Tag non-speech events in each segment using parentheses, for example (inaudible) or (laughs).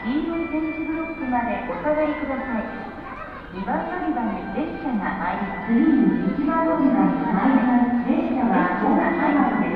黄色い点字ブロックまでお下がりください。2番乗り場に列車が参ります次1番乗り場に参ります。列車は今参ります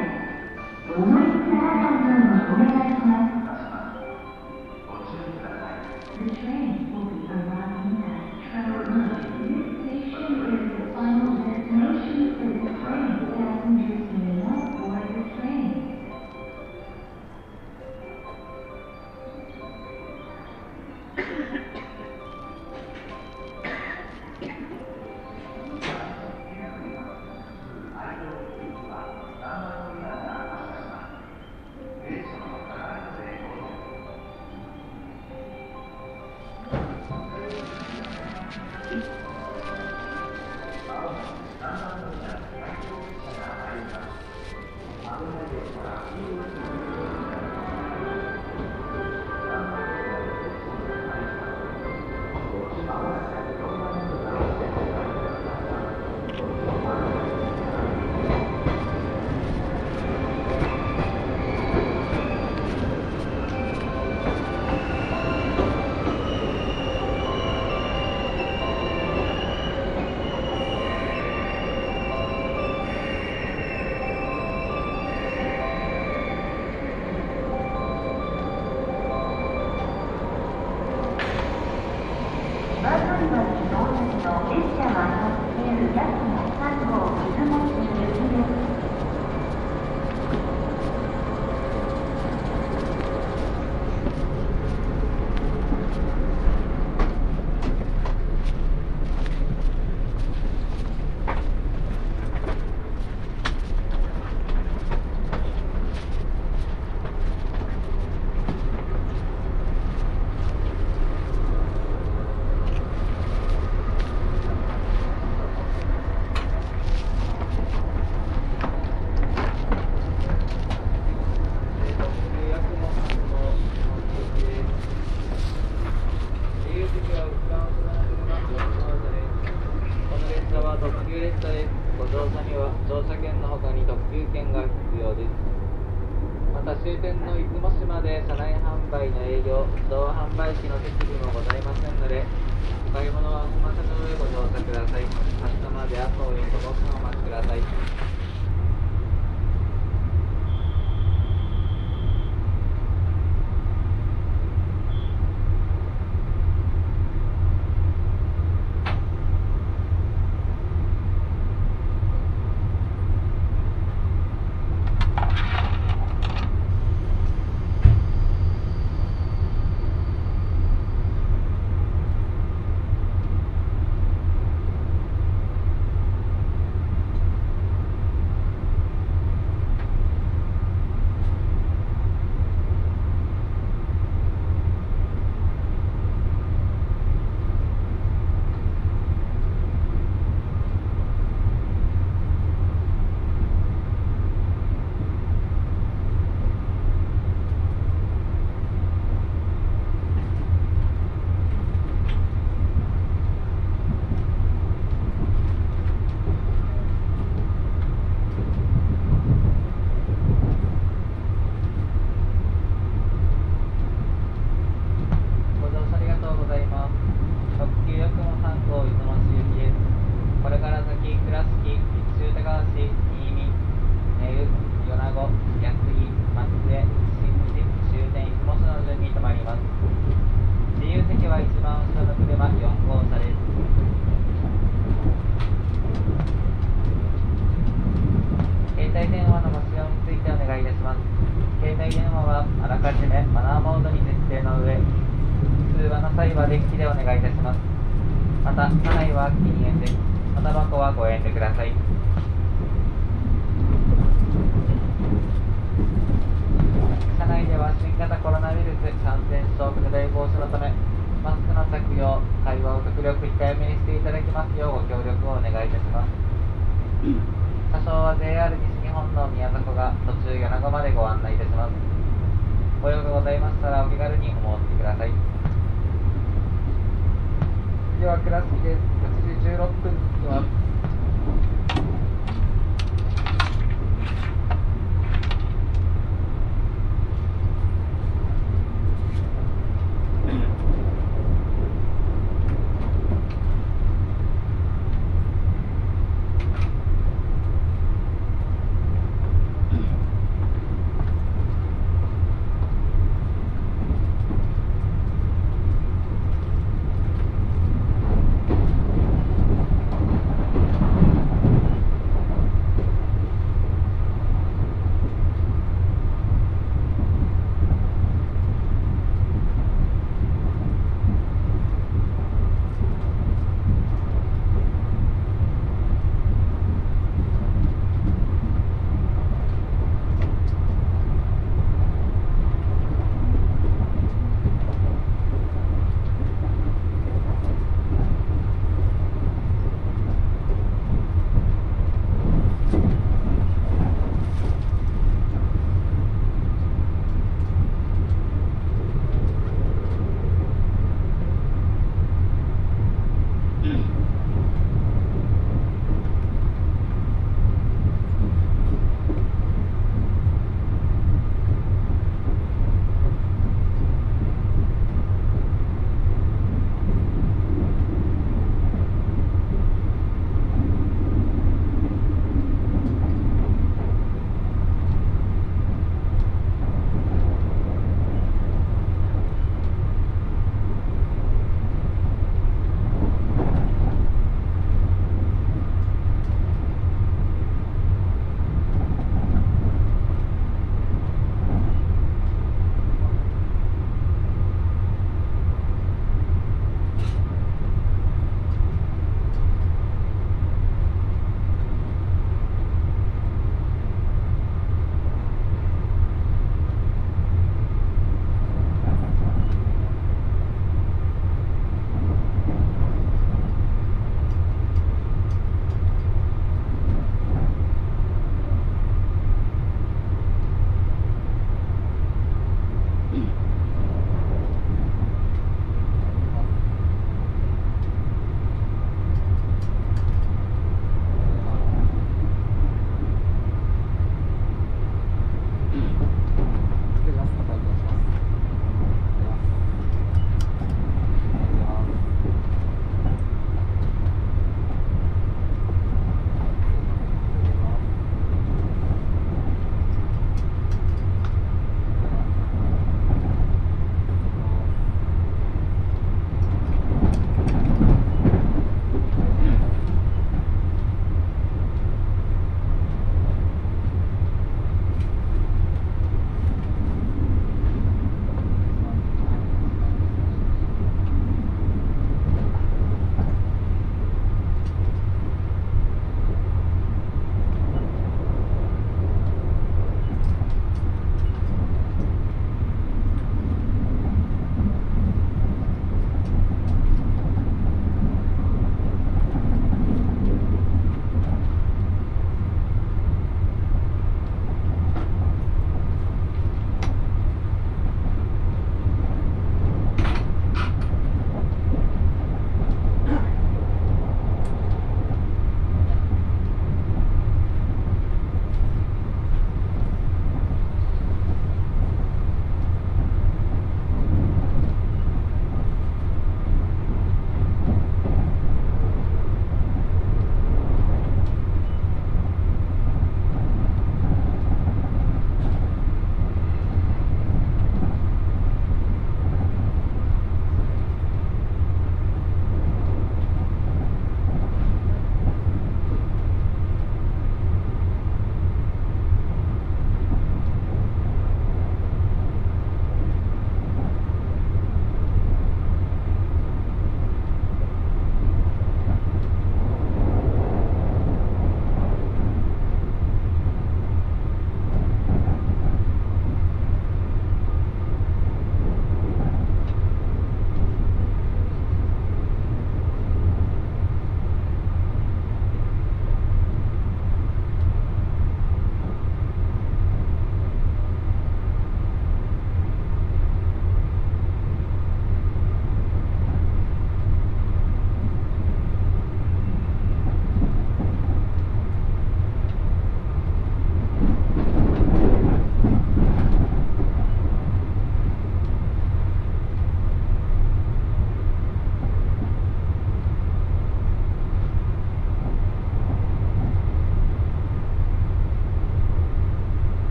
新型コロナウイルス感染症拡大防止のため、マスクの着用、会話を極力控えめにしていただきますようご協力をお願いいたします。車掌は JR 西日本の宮迫が途中米子までご案内いたします。ご用がございましたらお気軽にお申しください。次は倉敷です。8時16分に着きます。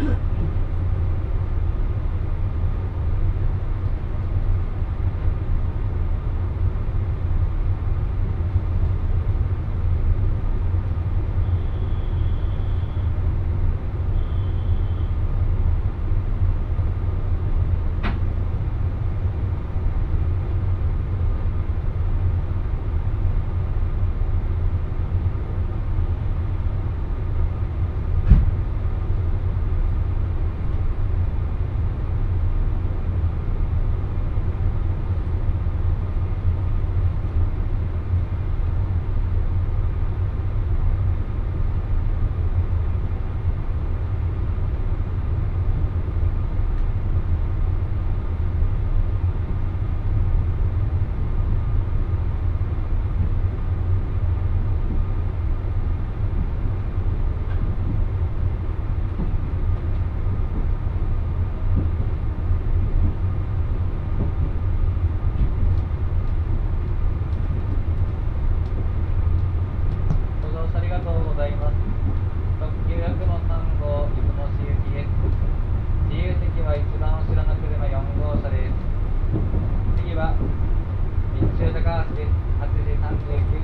Yeah. (laughs) がとうございます。特急100の3号出雲市行きです自由席は一番後ろの車4号車です。次は日中高橋です8時39分